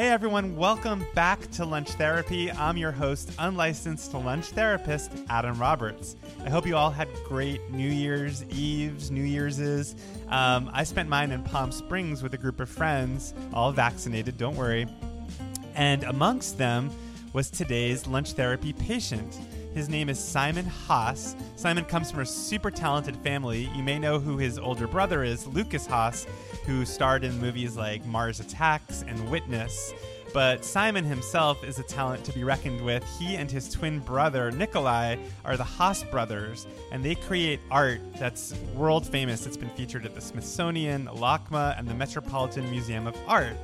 Hey everyone, welcome back to Lunch Therapy. I'm your host, unlicensed lunch therapist, Adam Roberts. I hope you all had great New Year's Eves, New Year's. Um, I spent mine in Palm Springs with a group of friends, all vaccinated, don't worry. And amongst them was today's lunch therapy patient. His name is Simon Haas. Simon comes from a super talented family. You may know who his older brother is, Lukas Haas, who starred in movies like Mars Attacks and Witness. But Simon himself is a talent to be reckoned with. He and his twin brother, Nikolai, are the Haas brothers, and they create art that's world famous. It's been featured at the Smithsonian, LACMA, and the Metropolitan Museum of Art.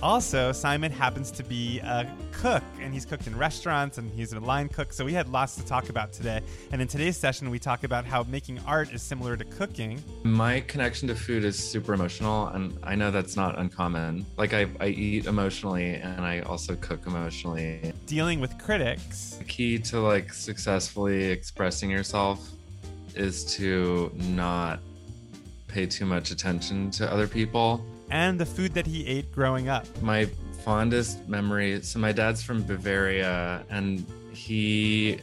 Also, Simon happens to be a cook, and he's cooked in restaurants and he's a line cook. So we had lots to talk about today. And in today's session, we talk about how making art is similar to cooking. My connection to food is super emotional, and I know that's not uncommon. Like I, I eat emotionally, and I also cook emotionally. Dealing with critics. The key to like successfully expressing yourself is to not pay too much attention to other people and the food that he ate growing up. My fondest memory so, my dad's from Bavaria, and he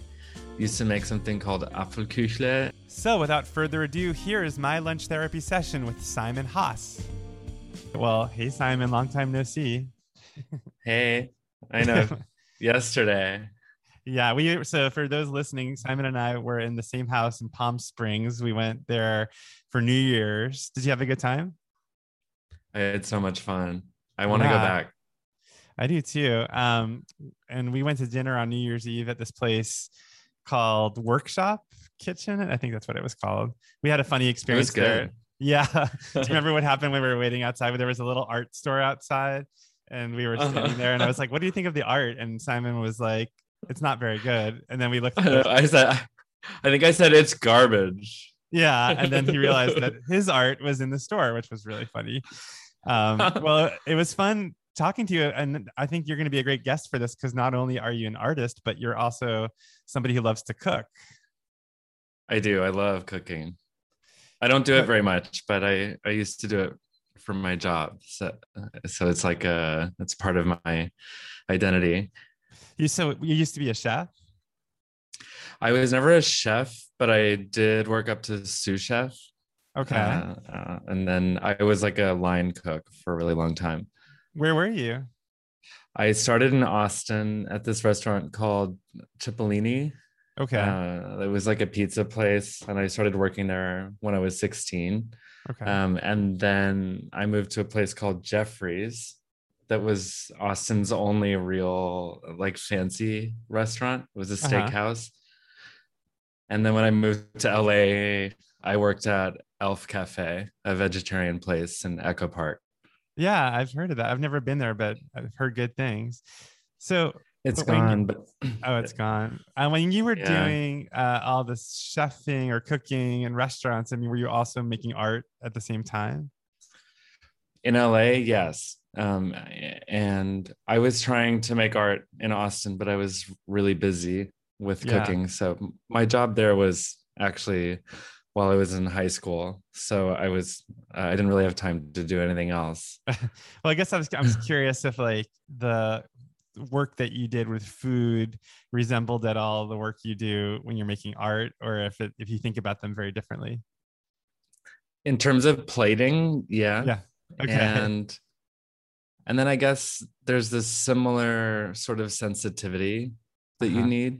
used to make something called Apfelküchle. So, without further ado, here is my lunch therapy session with Simon Haas. Well, hey, Simon, long time no see. hey, I know. Yesterday. Yeah, we so for those listening, Simon and I were in the same house in Palm Springs. We went there for New Year's. Did you have a good time? I had so much fun. I want to yeah, go back. I do too. Um, and we went to dinner on New Year's Eve at this place called Workshop Kitchen. I think that's what it was called. We had a funny experience there. Yeah. do you remember what happened when we were waiting outside? There was a little art store outside and we were standing uh-huh. there and I was like, what do you think of the art? And Simon was like, it's not very good. And then we looked. I said, I think I said it's garbage. Yeah. And then he realized that his art was in the store, which was really funny. Um, well, it was fun talking to you. And I think you're going to be a great guest for this because not only are you an artist, but you're also somebody who loves to cook. I do. I love cooking. I don't do it very much, but I, I used to do it for my job. So, so it's like a, it's part of my identity. You, so you used to be a chef? I was never a chef, but I did work up to sous chef. Okay. Uh, uh, and then I was like a line cook for a really long time. Where were you? I started in Austin at this restaurant called Cipollini. Okay. Uh, it was like a pizza place, and I started working there when I was 16. Okay. Um, and then I moved to a place called Jeffrey's that was Austin's only real like fancy restaurant. It was a uh-huh. steakhouse. Uh-huh. And then when I moved to LA, I worked at Elf Cafe, a vegetarian place in Echo Park. Yeah, I've heard of that. I've never been there, but I've heard good things. So it's but gone, you, but oh, it's gone. And when you were yeah. doing uh, all this chefing or cooking in restaurants, I mean, were you also making art at the same time? In LA, yes. Um, and I was trying to make art in Austin, but I was really busy with yeah. cooking. So my job there was actually while I was in high school. So I was uh, I didn't really have time to do anything else. well, I guess I was I was curious if like the work that you did with food resembled at all the work you do when you're making art or if it, if you think about them very differently. In terms of plating, yeah. Yeah. Okay. And and then I guess there's this similar sort of sensitivity that uh-huh. you need.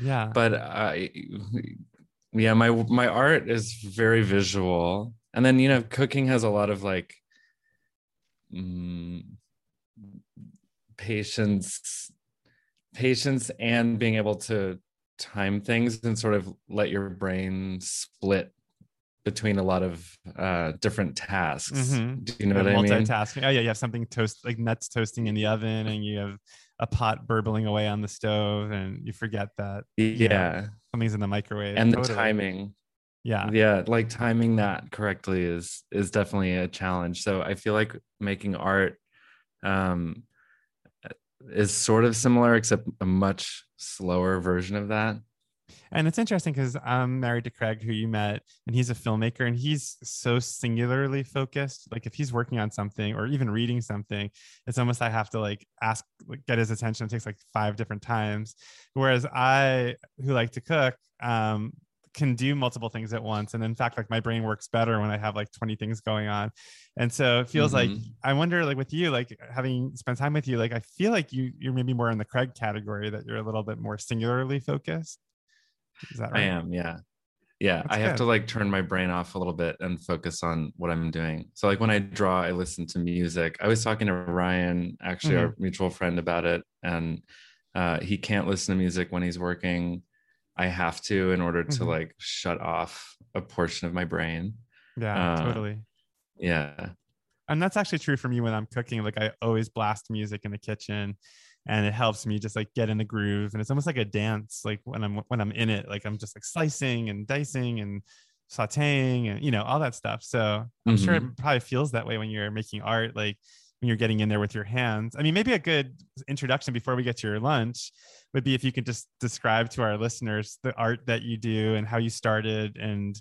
Yeah. But I yeah my my art is very visual and then you know cooking has a lot of like mm, patience patience and being able to time things and sort of let your brain split between a lot of uh, different tasks. Mm-hmm. Do you know what I mean? Multitasking. Oh yeah, you have something toast like nuts toasting in the oven, and you have a pot burbling away on the stove, and you forget that. Yeah, know, something's in the microwave. And totally. the timing. Yeah, yeah, like timing that correctly is is definitely a challenge. So I feel like making art um, is sort of similar, except a much slower version of that. And it's interesting because I'm married to Craig, who you met, and he's a filmmaker and he's so singularly focused. Like if he's working on something or even reading something, it's almost I have to like ask, like, get his attention. It takes like five different times. Whereas I, who like to cook, um, can do multiple things at once and in fact like my brain works better when i have like 20 things going on and so it feels mm-hmm. like i wonder like with you like having spent time with you like i feel like you you're maybe more in the craig category that you're a little bit more singularly focused is that right? i am yeah yeah That's i have to like turn my brain off a little bit and focus on what i'm doing so like when i draw i listen to music i was talking to ryan actually mm-hmm. our mutual friend about it and uh, he can't listen to music when he's working I have to in order to mm-hmm. like shut off a portion of my brain. Yeah, uh, totally. Yeah. And that's actually true for me when I'm cooking. Like I always blast music in the kitchen and it helps me just like get in the groove. And it's almost like a dance, like when I'm when I'm in it, like I'm just like slicing and dicing and sauteing and you know, all that stuff. So I'm mm-hmm. sure it mm-hmm. probably feels that way when you're making art. Like when you're getting in there with your hands. I mean, maybe a good introduction before we get to your lunch would be if you could just describe to our listeners the art that you do and how you started and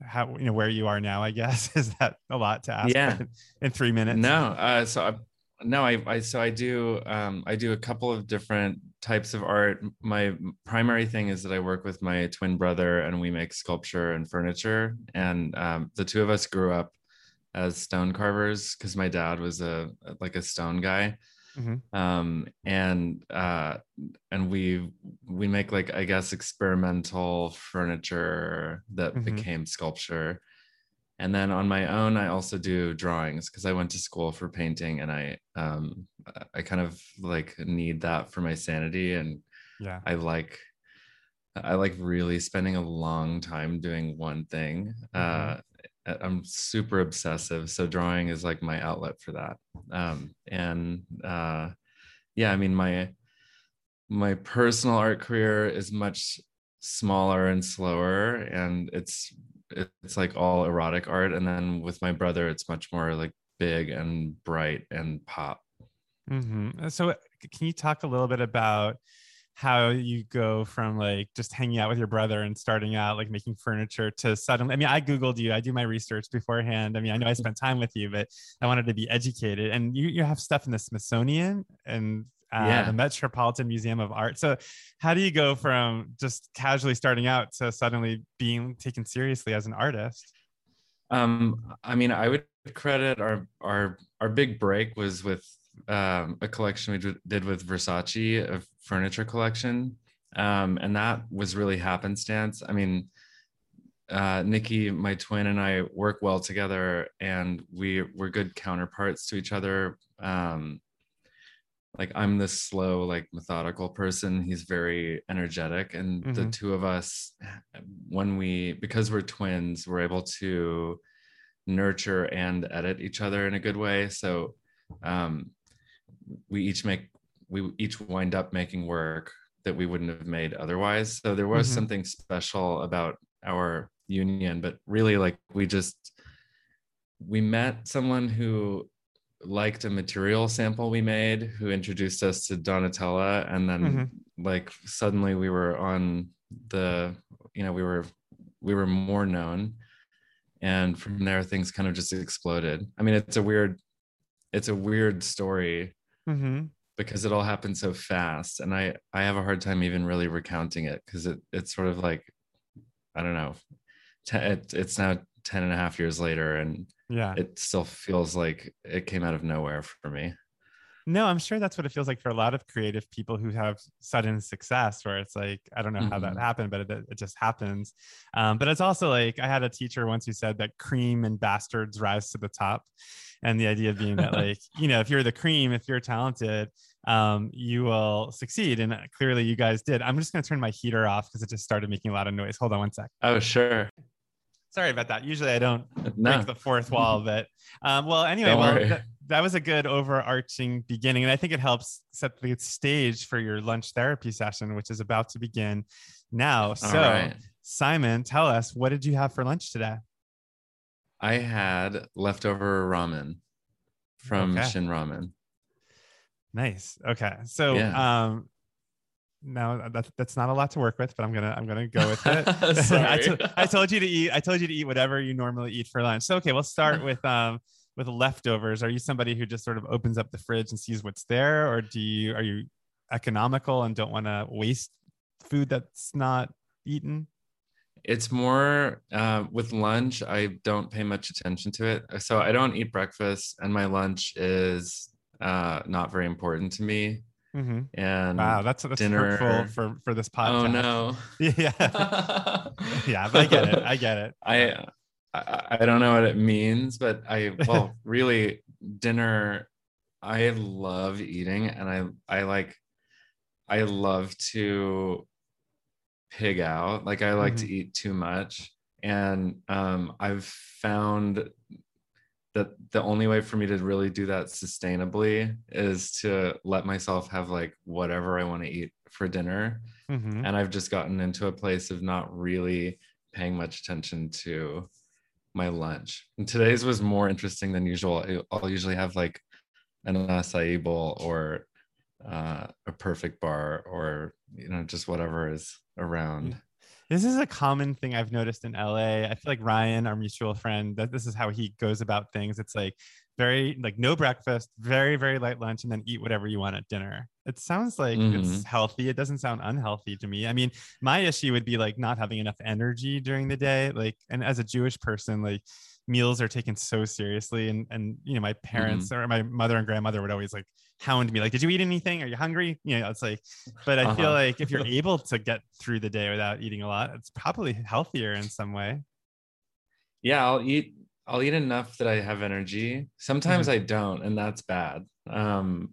how you know where you are now. I guess is that a lot to ask? Yeah, in three minutes. No, uh, so I, no, I, I so I do um, I do a couple of different types of art. My primary thing is that I work with my twin brother and we make sculpture and furniture. And um, the two of us grew up as stone carvers because my dad was a like a stone guy mm-hmm. um, and uh, and we we make like i guess experimental furniture that mm-hmm. became sculpture and then on my own i also do drawings because i went to school for painting and i um i kind of like need that for my sanity and yeah i like i like really spending a long time doing one thing mm-hmm. uh I'm super obsessive. So drawing is like my outlet for that. Um, and uh, yeah, I mean, my, my personal art career is much smaller and slower and it's, it's like all erotic art. And then with my brother, it's much more like big and bright and pop. Mm-hmm. Uh, so uh, can you talk a little bit about how you go from like just hanging out with your brother and starting out like making furniture to suddenly i mean i googled you i do my research beforehand i mean i know i mm-hmm. spent time with you but i wanted to be educated and you, you have stuff in the smithsonian and uh, yeah. the metropolitan museum of art so how do you go from just casually starting out to suddenly being taken seriously as an artist um i mean i would credit our our our big break was with um, a collection we did with Versace, a furniture collection, um, and that was really happenstance. I mean, uh, Nikki, my twin, and I work well together, and we we're good counterparts to each other. Um, like I'm this slow, like methodical person. He's very energetic, and mm-hmm. the two of us, when we because we're twins, we're able to nurture and edit each other in a good way. So um, we each make we each wind up making work that we wouldn't have made otherwise so there was mm-hmm. something special about our union but really like we just we met someone who liked a material sample we made who introduced us to donatella and then mm-hmm. like suddenly we were on the you know we were we were more known and from there things kind of just exploded i mean it's a weird it's a weird story mm-hmm. because it all happened so fast and i i have a hard time even really recounting it because it it's sort of like i don't know it, it's now 10 and a half years later and yeah. it still feels like it came out of nowhere for me. No i'm sure that's what it feels like for a lot of creative people who have sudden success where it's like i don't know mm-hmm. how that mm-hmm. happened but it, it just happens. Um, but it's also like i had a teacher once who said that cream and bastards rise to the top and the idea being that like you know if you're the cream if you're talented um, you will succeed. And uh, clearly you guys did. I'm just going to turn my heater off because it just started making a lot of noise. Hold on one sec. Oh sure sorry about that usually i don't no. break the fourth wall but um, well anyway well th- that was a good overarching beginning and i think it helps set the stage for your lunch therapy session which is about to begin now so right. simon tell us what did you have for lunch today I had leftover ramen from okay. Shin Ramen. Nice. Okay. So, yeah. um, no, that's that's not a lot to work with, but I'm gonna I'm gonna go with it. I, t- I told you to eat. I told you to eat whatever you normally eat for lunch. So okay, we'll start with um with leftovers. Are you somebody who just sort of opens up the fridge and sees what's there, or do you are you economical and don't want to waste food that's not eaten? It's more uh, with lunch. I don't pay much attention to it, so I don't eat breakfast, and my lunch is uh, not very important to me. Mm-hmm. And wow, that's that's dinner... hurtful for for this podcast. Oh no, yeah, yeah, I get it. I get it. I, I I don't know what it means, but I well, really, dinner. I love eating, and I I like, I love to pig out. Like I like mm-hmm. to eat too much, and um, I've found that the only way for me to really do that sustainably is to let myself have like whatever I want to eat for dinner. Mm-hmm. And I've just gotten into a place of not really paying much attention to my lunch. And today's was more interesting than usual. I'll usually have like an acai bowl or uh, a perfect bar or, you know, just whatever is around. This is a common thing I've noticed in LA. I feel like Ryan, our mutual friend, that this is how he goes about things. It's like very like no breakfast, very very light lunch, and then eat whatever you want at dinner. It sounds like mm-hmm. it's healthy. It doesn't sound unhealthy to me. I mean, my issue would be like not having enough energy during the day. Like, and as a Jewish person, like meals are taken so seriously and and you know my parents mm-hmm. or my mother and grandmother would always like hound me like did you eat anything are you hungry you know it's like but i uh-huh. feel like if you're able to get through the day without eating a lot it's probably healthier in some way yeah i'll eat i'll eat enough that i have energy sometimes mm-hmm. i don't and that's bad um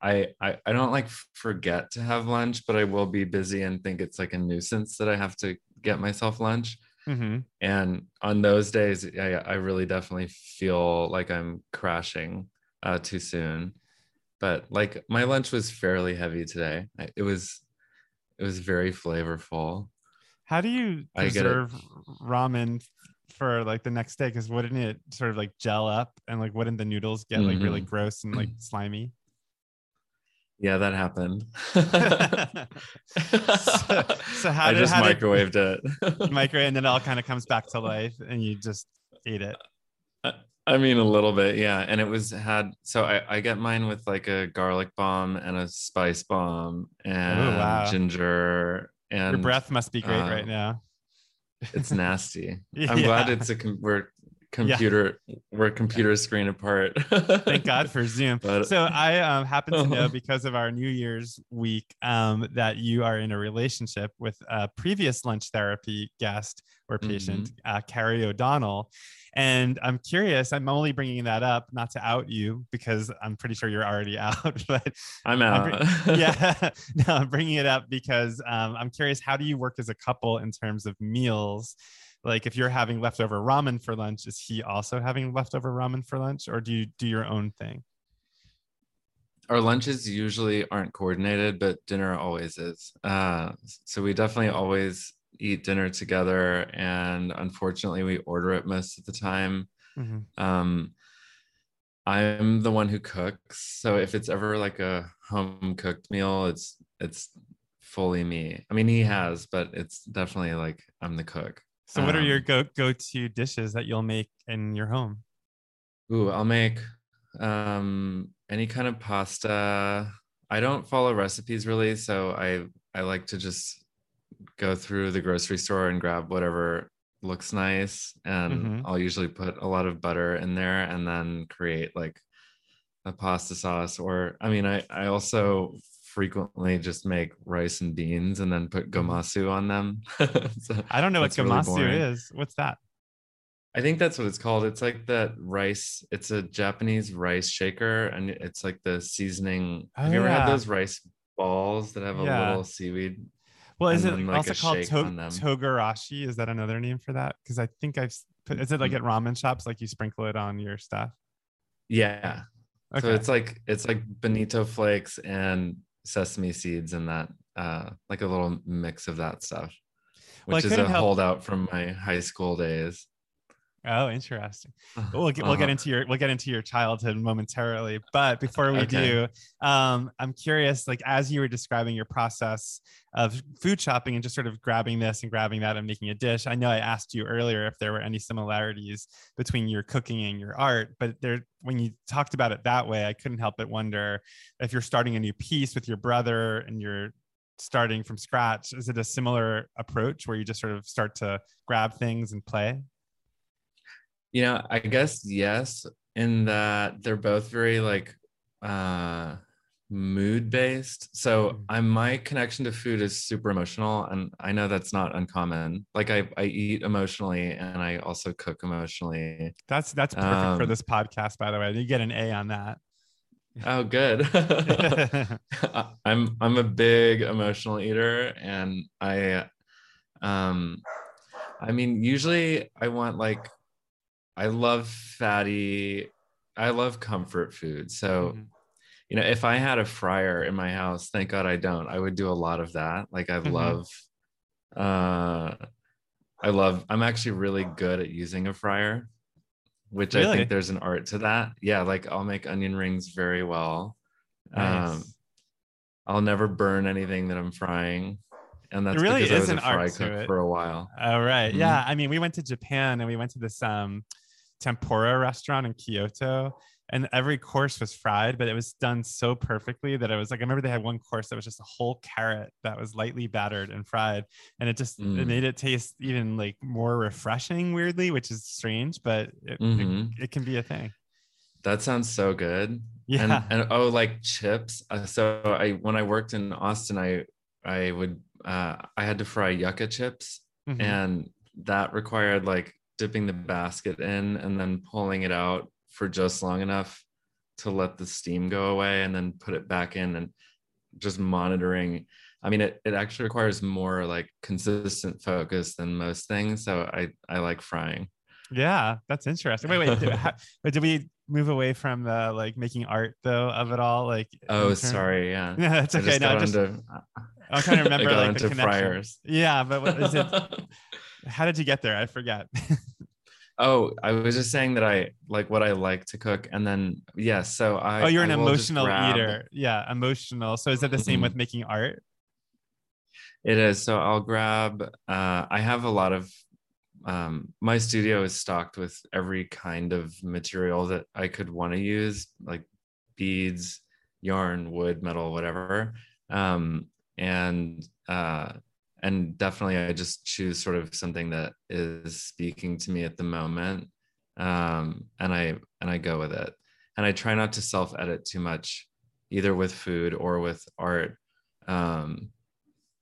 I, I I don't like forget to have lunch, but I will be busy and think it's like a nuisance that I have to get myself lunch. Mm-hmm. And on those days, I, I really definitely feel like I'm crashing uh, too soon. But like my lunch was fairly heavy today. It was it was very flavorful. How do you preserve ramen for like the next day? Because wouldn't it sort of like gel up and like wouldn't the noodles get like mm-hmm. really gross and like slimy? Yeah, that happened. so, so, how I did, just how microwaved did, it? Microwave, and then it all kind of comes back to life, and you just eat it. I mean, a little bit, yeah. And it was had so I, I get mine with like a garlic bomb and a spice bomb and Ooh, wow. ginger. And your breath must be great uh, right now. It's nasty. I'm glad it's a we're computer yeah. we're computer screen apart. Thank god for zoom. But, so i um, happen to know because of our new year's week um, that you are in a relationship with a previous lunch therapy guest or patient mm-hmm. uh, carrie o'donnell. And i'm curious i'm only bringing that up not to out you because i'm pretty sure you're already out but i'm out. I'm yeah no i'm bringing it up because um, i'm curious how do you work as a couple in terms of meals like if you're having leftover ramen for lunch is he also having leftover ramen for lunch or do you do your own thing? Our lunches usually aren't coordinated but dinner always is. Uh, so we definitely always eat dinner together and unfortunately we order it most of the time. Mm-hmm. um, i'm the one who cooks so if it's ever like a home cooked meal it's it's fully me. I mean he has but it's definitely like i'm the cook so, what are your um, go go to dishes that you'll make in your home? Ooh, I'll make um, any kind of pasta. I don't follow recipes really, so I I like to just go through the grocery store and grab whatever looks nice, and mm-hmm. I'll usually put a lot of butter in there, and then create like a pasta sauce. Or I mean, I I also frequently just make rice and beans and then put mm-hmm. gomasu on them. so I don't know what gomasu really is. What's that? I think that's what it's called. It's like that rice. It's a Japanese rice shaker, and it's like the seasoning. Oh, have you ever yeah. had those rice balls that have yeah. a little seaweed? Well, is it like also called to- togarashi? Is that another name for that? Because I think I've put. Is it like mm-hmm. at ramen shops? Like you sprinkle it on your stuff? Yeah. Okay. So it's like it's like bonito flakes and sesame seeds and that uh like a little mix of that stuff which well, is a help. holdout from my high school days Oh, interesting. We'll get, we'll get uh-huh. into your we'll get into your childhood momentarily, but before we okay. do, um, I'm curious. Like as you were describing your process of food shopping and just sort of grabbing this and grabbing that and making a dish, I know I asked you earlier if there were any similarities between your cooking and your art, but there when you talked about it that way, I couldn't help but wonder if you're starting a new piece with your brother and you're starting from scratch. Is it a similar approach where you just sort of start to grab things and play? You know, I guess yes, in that they're both very like uh mood based. So mm-hmm. I my connection to food is super emotional and I know that's not uncommon. Like I I eat emotionally and I also cook emotionally. That's that's perfect um, for this podcast by the way. You get an A on that. Oh good. I'm I'm a big emotional eater and I um I mean usually I want like I love fatty. I love comfort food. So, mm-hmm. you know, if I had a fryer in my house, thank God I don't. I would do a lot of that. Like I mm-hmm. love uh I love I'm actually really good at using a fryer, which really? I think there's an art to that. Yeah, like I'll make onion rings very well. Nice. Um I'll never burn anything that I'm frying and that's it really because is I was an a fry cook for a while. All right. mm-hmm. yeah. I mean, we went to Japan and we went to this um tempura restaurant in Kyoto. And every course was fried, but it was done so perfectly that I was like, I remember they had one course that was just a whole carrot that was lightly battered and fried. And it just mm. it made it taste even like more refreshing, weirdly, which is strange, but it, mm-hmm. it, it can be a thing. That sounds so good. Yeah. And, and oh, like chips. Uh, so I when I worked in Austin, I I would uh, I had to fry yucca chips, mm-hmm. and that required like dipping the basket in and then pulling it out for just long enough to let the steam go away and then put it back in and just monitoring. I mean it, it actually requires more like consistent focus than most things so i i like frying. Yeah that's interesting. Wait wait did, how, did we move away from the like making art though of it all like oh sorry yeah. Yeah that's okay. no just i'm trying to remember like the fryers. Yeah but what is it how did you get there? I forget. oh, I was just saying that I like what I like to cook, and then yes, yeah, so I. Oh, you're an emotional eater. Yeah, emotional. So is that the same mm-hmm. with making art? It is. So I'll grab. Uh, I have a lot of. Um, my studio is stocked with every kind of material that I could want to use, like beads, yarn, wood, metal, whatever. Um, and uh, and definitely i just choose sort of something that is speaking to me at the moment um, and i and i go with it. And i try not to self edit too much either with food or with art um,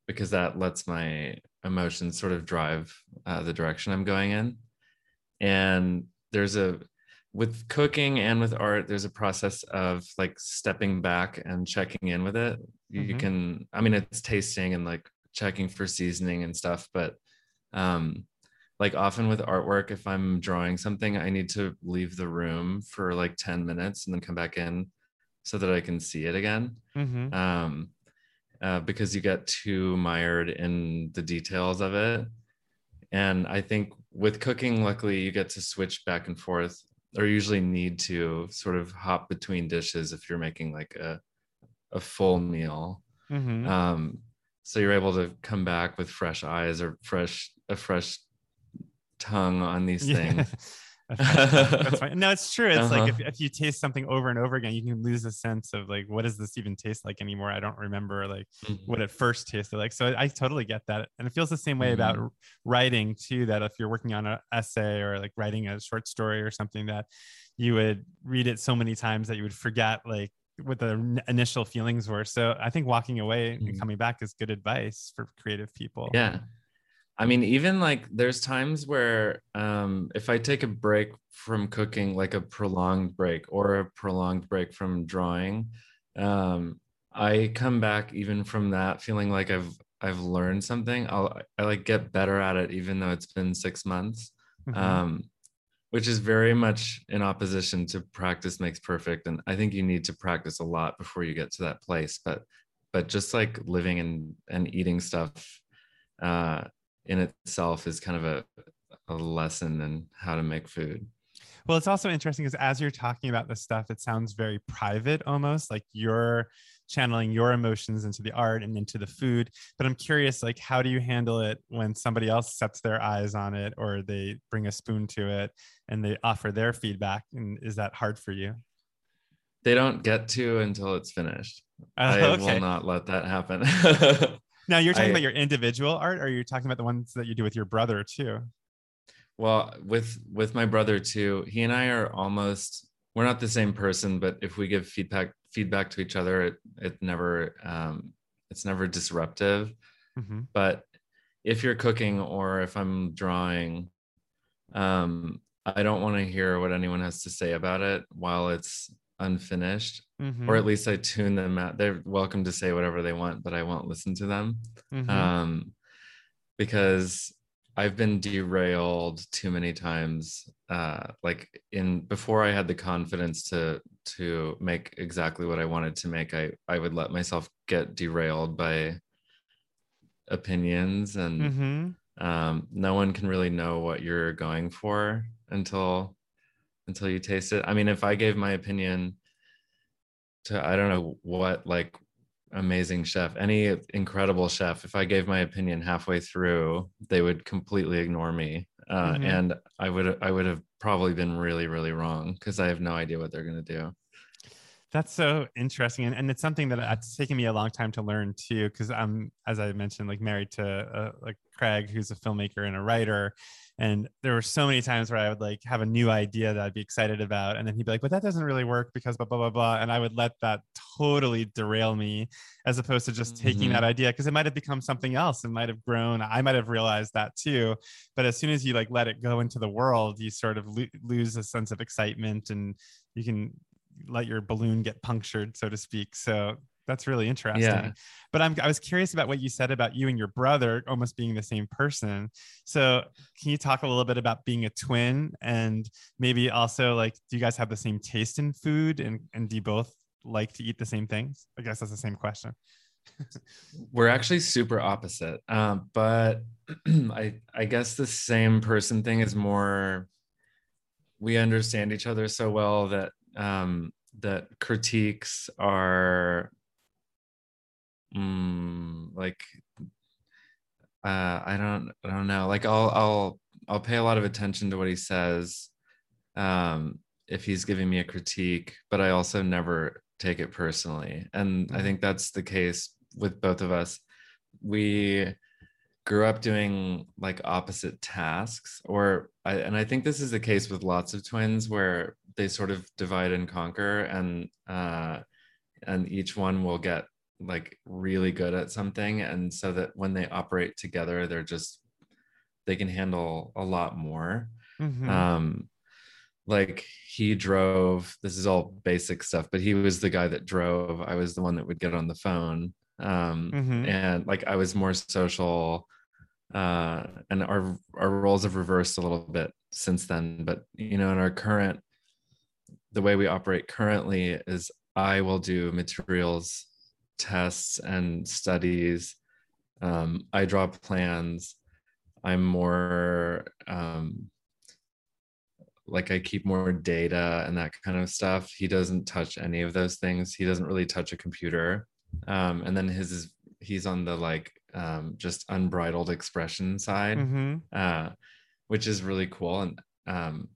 because that lets my emotions sort of drive uh, the direction i'm going in. And there's a with cooking and with art there's a process of like stepping back and checking in with it. You mm-hmm. can i mean it's tasting and like checking for seasoning and stuff but um like often with artwork if i'm drawing something i need to leave the room for like 10 minutes and then come back in so that i can see it again mm-hmm. um uh, because you get too mired in the details of it and i think with cooking luckily you get to switch back and forth or usually need to sort of hop between dishes if you're making like a a full meal mm-hmm. um so you're able to come back with fresh eyes or fresh a fresh tongue on these things That's fine. No, it's true. It's uh-huh. like if, if you taste something over and over again, you can lose a sense of like, what does this even taste like anymore? I don't remember like mm-hmm. what it first tasted like. So I, totally get that. And it feels the same way mm-hmm. about writing too, that if you're working on an essay or like writing a short story or something that you would read it so many times that you would forget like what the initial feelings were. So I think walking away mm-hmm. and coming back is good advice for creative people. Yeah. I mean, even like there's times where um, if I take a break from cooking, like a prolonged break or a prolonged break from drawing, um, I come back even from that feeling like I've I've learned something. I'll I like get better at it even though it's been six months. Mm-hmm. Um, which is very much in opposition to practice makes perfect and i think you need to practice a lot before you get to that place but but just like living and and eating stuff uh in itself is kind of a a lesson in how to make food. Well, it's also interesting because as you're talking about this stuff, it sounds very private almost like you're channeling your emotions into the art and into the food. But I'm curious, like, how do you handle it when somebody else sets their eyes on it or they bring a spoon to it and they offer their feedback? And is that hard for you? They don't get to until it's finished. Uh, I will not let that happen. now you're talking I, about your individual art, or are you're talking about the ones that you do with your brother too? Well, with with my brother too, he and I are almost we're not the same person, but if we give feedback feedback to each other, it it never um, it's never disruptive. Mm-hmm. But if you're cooking or if I'm drawing, um, I don't want to hear what anyone has to say about it while it's unfinished, mm-hmm. or at least I tune them out. They're welcome to say whatever they want, but I won't listen to them mm-hmm. um, because I've been derailed too many times. Uh, like in before I had the confidence to to make exactly what I wanted to make, I I would let myself get derailed by opinions, and mm-hmm. um, no one can really know what you're going for until until you taste it. I mean, if I gave my opinion to I don't know what like amazing chef, any incredible chef, if I gave my opinion halfway through, they would completely ignore me, uh, mm-hmm. and I would I would have probably been really really wrong because I have no idea what they're gonna do. That's so interesting, and, and it's something that it's taken me a long time to learn too. Because I'm, as I mentioned, like married to uh, like Craig, who's a filmmaker and a writer, and there were so many times where I would like have a new idea that I'd be excited about. And then he'd be like, but that doesn't really work because blah, blah, blah, blah. And I would let that totally derail me as opposed to just mm-hmm. taking that idea because it might have become something else and might have grown. I might have realized that too. But as soon as you like let it go into the world, you sort of lo- lose a sense of excitement and you can let your balloon get punctured, so to speak. So that's really interesting. Yeah. But I'm I was curious about what you said about you and your brother almost being the same person. So can you talk a little bit about being a twin and maybe also like do you guys have the same taste in food and and do you both like to eat the same things? I guess that's the same question. We're actually super opposite. Um, but I I guess the same person thing is more we understand each other so well that um that critiques are mm, like uh, I don't I don't know. Like I'll I'll I'll pay a lot of attention to what he says um, if he's giving me a critique, but I also never take it personally. And I mm-hmm. think that's the case with both of us. We grew up doing like opposite tasks or I, and I think this is the case with lots of twins where they sort of divide and conquer and uh and each one will get like really good at something and so that when they operate together they're just they can handle a lot more mm-hmm. um like he drove this is all basic stuff but he was the guy that drove i was the one that would get on the phone um mm-hmm. and like i was more social uh and our our roles have reversed a little bit since then but you know in our current the way we operate currently is i will do materials tests and studies. Um, I draw plans. I'm more um, like I keep more data and that kind of stuff. He doesn't touch any of those things. He doesn't really touch a computer. Um, and then his is he's on the like um, just unbridled expression side, mm-hmm. uh, which is really cool. And um,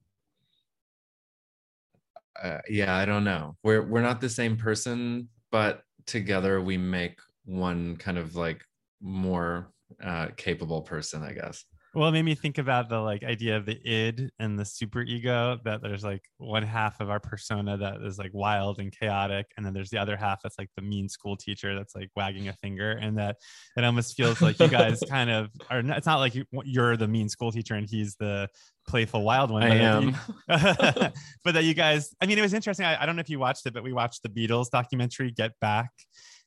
uh, yeah, I don't know. We're we're not the same person, but together we make one kind of like more uh, capable person, I guess. Well, it made me think about the like idea of the id and the super ego that there's like one half of our persona that is like wild and chaotic, and then there's the other half that's like the mean school teacher that's like wagging a finger, and that it almost feels like you guys kind of are. It's not like you, are the mean school teacher and he's the playful wild one. I am. You, but that you guys, I mean, it was interesting. I, I don't know if you watched it, but we watched the Beatles documentary, Get Back,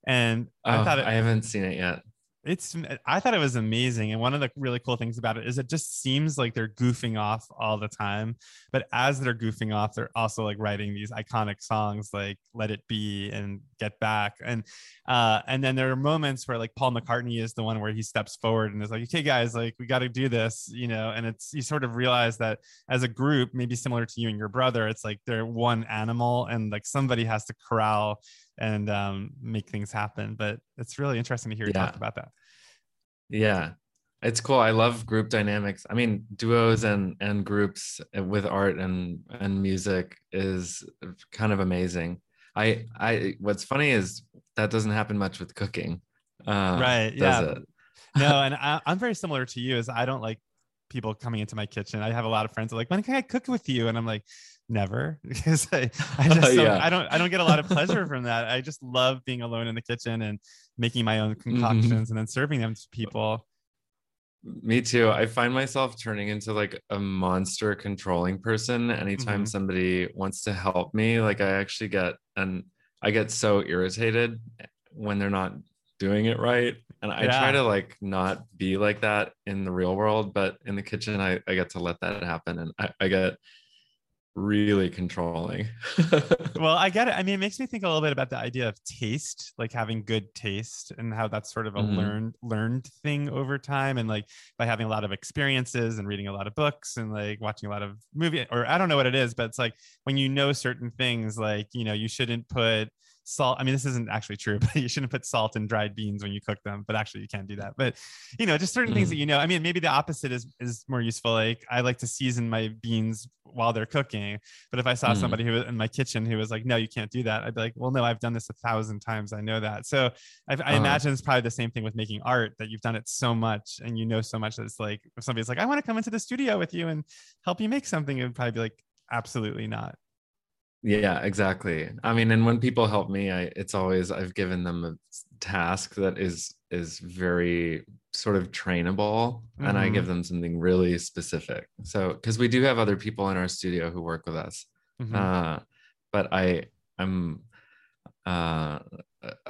and oh, I thought it, I haven't seen it yet it's i thought it was amazing and one of the really cool things about it is it just seems like they're goofing off all the time but as they're goofing off they're also like writing these iconic songs like let it be and get back and uh and then there are moments where like paul mccartney is the one where he steps forward and is like okay guys like we got to do this you know and it's you sort of realize that as a group maybe similar to you and your brother it's like they're one animal and like somebody has to corral and um, make things happen. But it's really interesting to hear you yeah. talk about that. Yeah, it's cool. I love group dynamics. I mean, duos and and groups with art and and music is kind of amazing. I I what's funny is that doesn't happen much with cooking. Uh, right. Yeah. No, and I, I'm very similar to you. Is I don't like people coming into my kitchen. I have a lot of friends are like, when can I cook with you? And I'm like, never because I, I just yeah. I don't I don't get a lot of pleasure from that. I just love being alone in the kitchen and making my own mm-hmm. concoctions mm-hmm. and then serving them to people. Me too. I find myself turning into like a monster controlling person anytime mm-hmm. somebody wants to help me. Like I actually get and I get so irritated when they're not doing it right. And I yeah. try to like not be like that in the real world, but in the kitchen I, I get to let that happen. And I, I get really controlling. well, I get it. I mean, it makes me think a little bit about the idea of taste, like having good taste and how that's sort of a mm-hmm. learned learned thing over time and like by having a lot of experiences and reading a lot of books and like watching a lot of movie or I don't know what it is, but it's like when you know certain things like, you know, you shouldn't put salt. I mean, this isn't actually true, but you shouldn't put salt in dried beans when you cook them. But actually, you can't do that. But you know, just certain mm. things that you know. I mean, maybe the opposite is is more useful. Like I like to season my beans while they're cooking. But if I saw mm. somebody who was in my kitchen who was like, "No, you can't do that," I'd be like, "Well, no, I've done this a thousand times. I know that." So I, I uh-huh. imagine it's probably the same thing with making art that you've done it so much and you know so much that it's like if somebody's like, "I want to come into the studio with you and help you make something," it would probably be like, "Absolutely not." Yeah exactly i mean and when people help me i it's always i've given them a task that is is very sort of trainable mm-hmm. and i give mm-hmm. them something really specific so because we do have other people in our studio who work with us mm-hmm. uh, but i i'm uh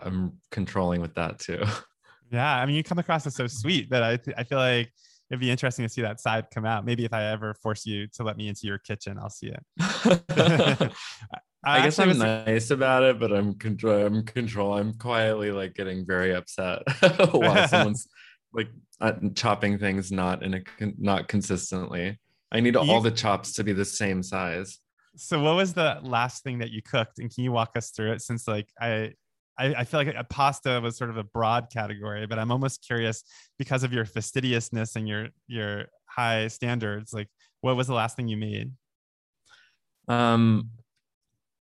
i'm controlling with that too yeah i mean you come across as so sweet that i th- i feel like it'd be interesting to see that side come out. Maybe if I ever force you to let me into your kitchen, I'll see it. I, I guess I'm was... nice about it, but I'm control. I'm control. I'm quietly like getting very upset while someone's like uh, chopping things not in a not consistently. I need you... all the chops to be the same size. So, what was the last thing that you cooked, and can you walk us through it? Since like I I, I, feel like a pasta was sort of a broad category, but I'm almost curious because of your fastidiousness and your your high standards. Like, what was the last thing you made? Um,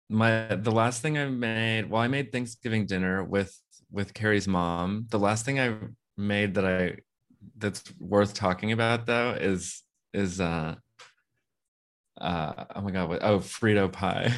my the last thing I made. Well, I made Thanksgiving dinner with with Carrie's mom. The last thing I made that I that's worth talking about though is is uh uh oh my god what oh Frito pie.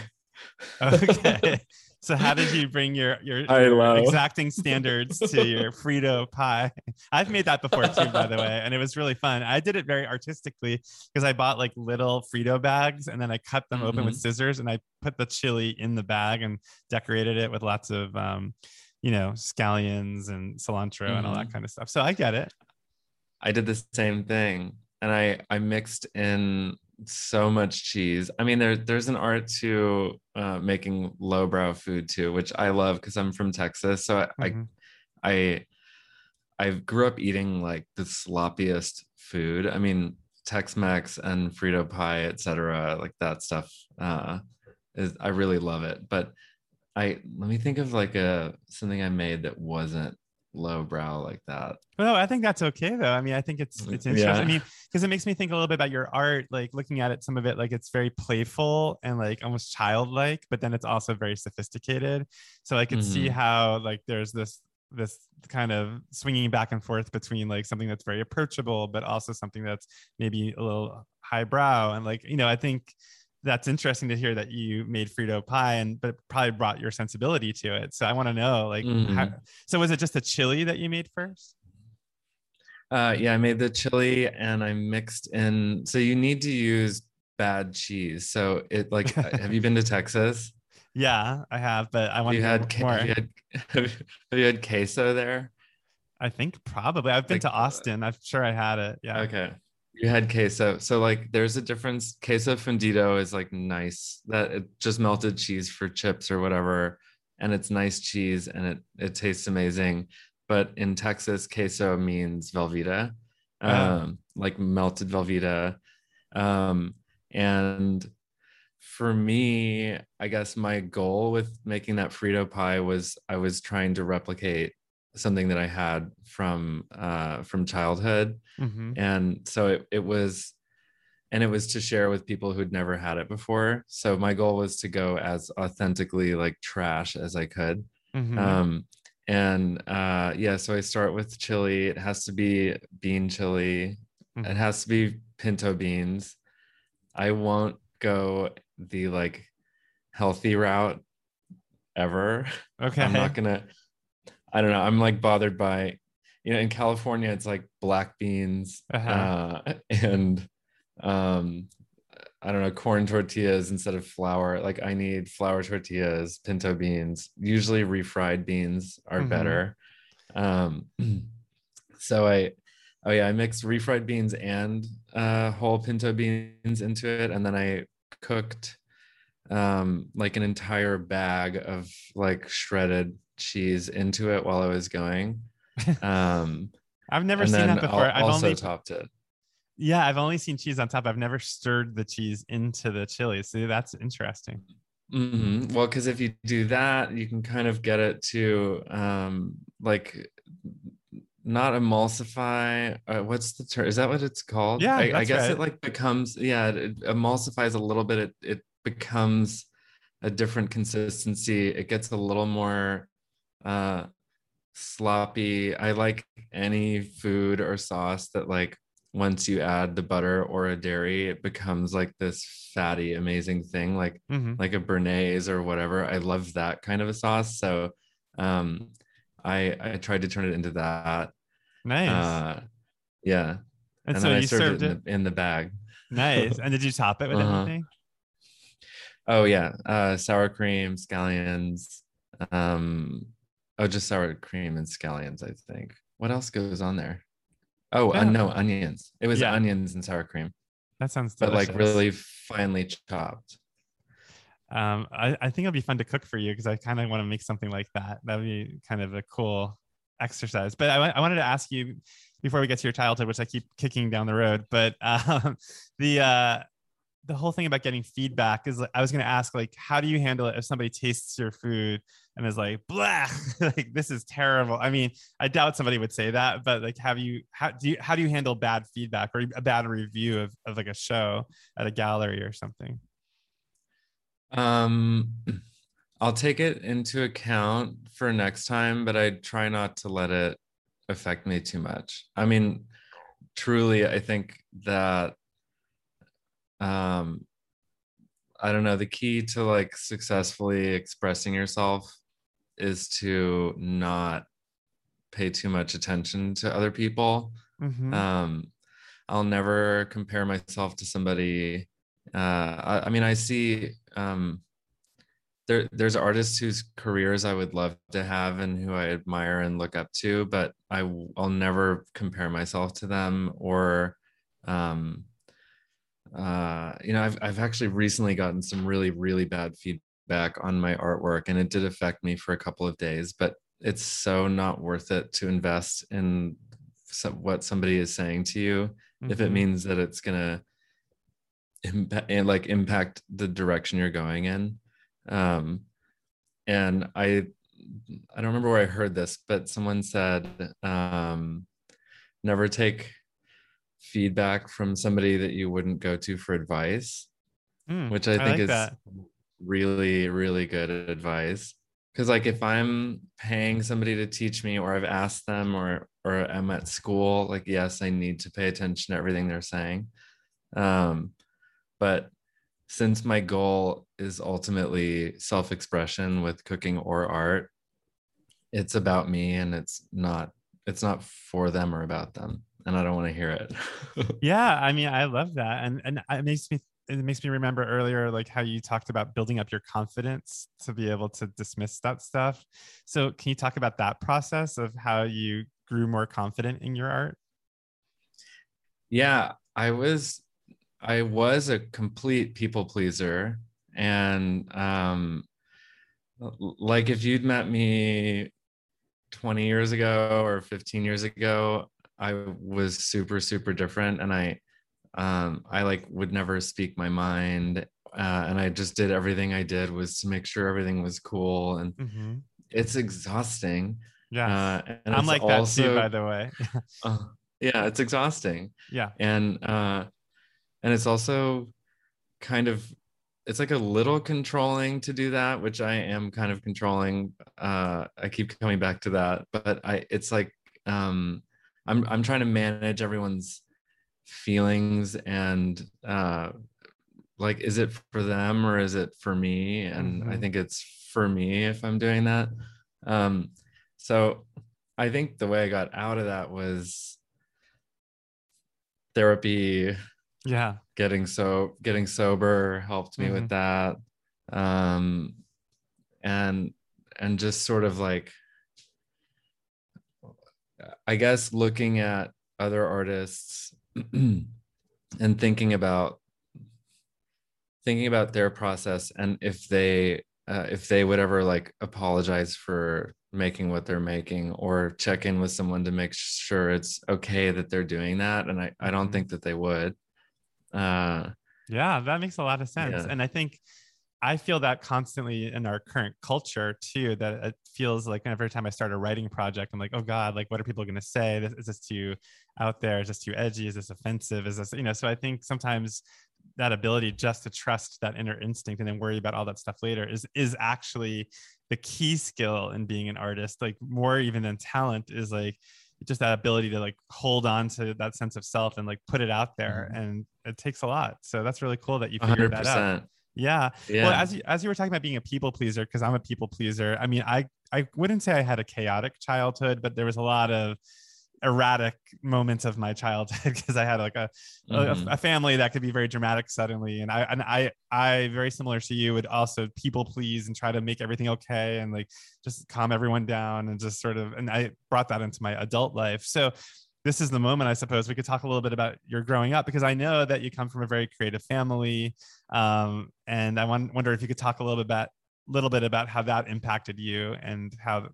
okay. So how did you bring your your, your exacting standards to your Frito pie? I've made that before too, by the way, and it was really fun. I did it very artistically because I bought like little Frito bags and then I cut them mm-hmm. open with mm-hmm. scissors and I put the chili in the bag and decorated it with lots of um, you know, scallions and cilantro mm-hmm. and all that mm-hmm. kind of stuff. So I get it. I did the same thing. And I I mixed in so much cheese. I mean, there, there's an art to uh, making lowbrow food too, which I love because I'm from Texas. So mm-hmm. I, I, I grew up eating like the sloppiest food. I mean, Tex-Mex and Frito pie, etc. Like that stuff. Uh, is I really love it. But I let me think of like a something I made that wasn't lowbrow like that. Well, I think that's okay though. I mean, I think it's it's interesting. Yeah. I mean, because it makes me think a little bit about your art, like looking at it, some of it like it's very playful and like almost childlike, but then it's also very sophisticated. So I could mm-hmm. see how like there's this this kind of swinging back and forth between like something that's very approachable, but also something that's maybe a little highbrow. And like, you know, I think that's interesting to hear that you made Frito pie and but probably brought your sensibility to it. So I want to know like mm-hmm. how, so was it just a chili that you made first? Uh yeah, I made the chili and I mixed in so you need to use bad cheese. So it like have you been to Texas? Yeah, I have, but I want you had, more. Have you had, have you had queso there? I think probably. I've been Like, to uh, Austin. I'm sure I had it. Yeah. Okay. You had queso. So like there's a difference. Queso fundido is like nice. That it just melted cheese for chips or whatever. And it's nice cheese and it it tastes amazing. But in Texas, queso means Velveeta. Oh. Um, like melted Velveeta. Um, and for me, I guess my goal with making that Frito pie was I was trying to replicate something that I had from uh from childhood Mhm. and so it, it was and it was to share with people who'd never had it before so my goal was to go as authentically like trash as i could Mhm. um and uh yeah so i start with chili it has to be bean chili Mhm. it has to be pinto beans i won't go the like healthy route ever okay. i'm not gonna i don't know i'm like bothered by you know in california it's like black beans Uh-huh. uh and um i don't know corn tortillas instead of flour like i need flour tortillas pinto beans usually refried beans are Mhm. better um so i oh yeah i mixed refried beans and uh whole pinto beans into it and then i cooked um like an entire bag of like shredded cheese into it while i was going um I've never seen that before. I've also only topped it yeah, I've only seen cheese on top. I've never stirred the cheese into the chili. See, that's interesting. hmm Well, because if you do that, you can kind of get it to um like not emulsify. Uh, what's the term? Is that what it's called? Yeah, I, I guess right. it like becomes yeah, it, it emulsifies a little bit. It it becomes a different consistency. It gets a little more uh sloppy. I like any food or sauce that like once you add the butter or a dairy, it becomes like this fatty, amazing thing, like Mhm. like a Béarnaise or whatever. I love that kind of a sauce. So um I I tried to turn it into that. Nice. Uh yeah. and, And, so then I you served served it it. in the, in the bag. Nice. And did you top it with Uh-huh. anything? Oh yeah. Uh sour cream, scallions. Um oh just sour cream and scallions, I think. What else goes on there? Oh, uh, no, onions. It was Yeah. onions and sour cream, That sounds delicious. but like really finely chopped. Um, I, I think it'll be fun to cook for you because I kind of want to make something like that. That'd be kind of a cool exercise. But I, I wanted to ask you before we get to your childhood, which I keep kicking down the road, but um, the uh, the whole thing about getting feedback is like, I was going to ask like, how do you handle it if somebody tastes your food and is like, blah, like this is terrible. I mean, I doubt somebody would say that, but like, have you how do you how do you handle bad feedback or a bad review of, of like a show at a gallery or something? Um, I'll take it into account for next time, but I try not to let it affect me too much. I mean, truly, I think that um I don't know, the key to like successfully expressing yourself is to not pay too much attention to other people. Mhm. Um, I'll never compare myself to somebody. Uh, I, I mean, I see um, there there's artists whose careers I would love to have and who I admire and look up to, but I, I'll never compare myself to them or um, uh, you know, I've I've actually recently gotten some really really bad feedback on my artwork, and it did affect me for a couple of days. But it's so not worth it to invest in some, what somebody is saying to you if it Mhm. means that it's gonna impact and like impact the direction you're going in. Um, and I I don't remember where I heard this, but someone said um, never take feedback from somebody that you wouldn't go to for advice, Mm, which I think like is that. really, really good advice. Because like if I'm paying somebody to teach me or I've asked them or or I'm at school, like yes, I need to pay attention to everything they're saying. Um, but since my goal is ultimately self-expression with cooking or art, it's about me and it's not it's not for them or about them. And I don't want to hear it. yeah i mean i love that and and it makes me it makes me remember earlier like how you talked about building up your confidence to be able to dismiss that stuff so can you talk about that process of how you grew more confident in your art? Yeah, I was I was a complete people pleaser and um like if you'd met me 20 years ago or 15 years ago, I was super super different and I um I like would never speak my mind uh, and I just did everything I did was to make sure everything was cool and mm-hmm. it's exhausting. Yeah. Uh, and I'm like also, that too, by the way. uh, yeah, it's exhausting. Yeah. And uh and it's also kind of it's like a little controlling to do that, which I am kind of controlling. Uh I keep coming back to that, but I it's like um I'm I'm trying to manage everyone's feelings and uh like is it for them or is it for me? And mm-hmm. i think it's for me if i'm doing that. Um so i think the way i got out of that was therapy. Yeah. Getting so getting sober helped me mm-hmm. with that. Um and and just sort of like i guess looking at other artists and thinking about thinking about their process and if they uh, if they would ever like apologize for making what they're making or check in with someone to make sure it's okay that they're doing that and i, I don't mm-hmm. think that they would uh yeah that makes a lot of sense yeah. and i think i feel that constantly in our current culture too that it feels like every time i start a writing project i'm like oh god like what are people going to say is this too out there? Is this too edgy? Is this offensive? Is this you know so i think sometimes that ability just to trust that inner instinct and then worry about all that stuff later is is actually the key skill in being an artist like more even than talent is like just that ability to like hold on to that sense of self and like put it out there mm-hmm. and it takes a lot. So that's really cool that you figured 100%. that out yeah. yeah. Well, as you as you were talking about being a people pleaser, because I'm a people pleaser. I mean, I I wouldn't say I had a chaotic childhood, but there was a lot of erratic moments of my childhood because I had like a, mm-hmm. a, a family that could be very dramatic suddenly, and I and I I very similar to you would also people please and try to make everything okay and like just calm everyone down and just sort of and I brought that into my adult life. So this is the moment I suppose we could talk a little bit about your growing up because I know that you come from a very creative family, um, and I wonder if you could talk a little bit about little bit about how that impacted you and how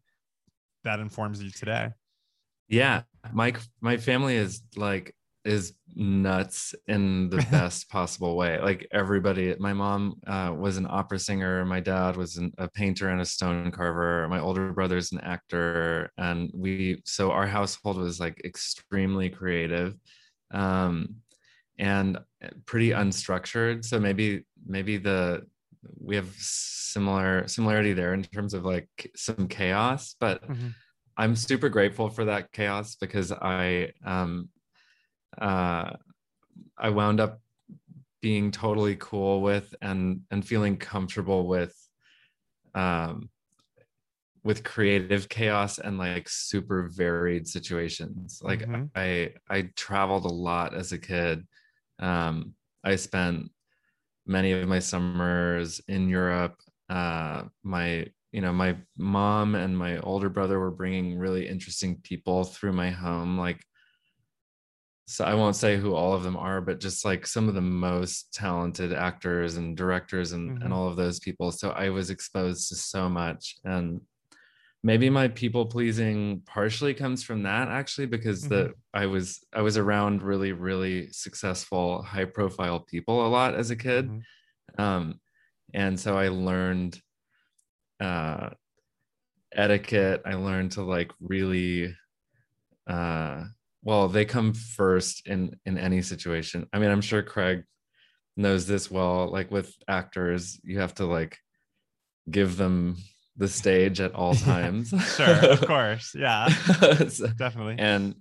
that informs you today. Yeah my my family is like is nuts in the best possible way like everybody my mom uh, was an opera singer my dad was an, a painter and a stone carver my older brother's an actor and we so our household was like extremely creative um, and pretty unstructured so maybe maybe the we have similar similarity there in terms of like some chaos but mm-hmm. I'm super grateful for that chaos because I um uh I wound up being totally cool with and and feeling comfortable with um with creative chaos and like super varied situations. Like mm-hmm. i i traveled a lot as a kid. Um i spent many of my summers in europe. Uh my you know my mom and my older brother were bringing really interesting people through my home. Like so i won't say who all of them are but just like some of the most talented actors and directors and, mm-hmm. and all of those people so i was exposed to so much and maybe my people pleasing partially comes from that actually because mm-hmm. the i was i was around really really successful high profile people a lot as a kid mm-hmm. um, and so i learned uh, etiquette. I learned to like really, uh, well, they come first in in any situation. I mean, I'm sure Craig knows this well. Like with actors, you have to like give them the stage at all times. sure, of course, yeah, so, definitely. And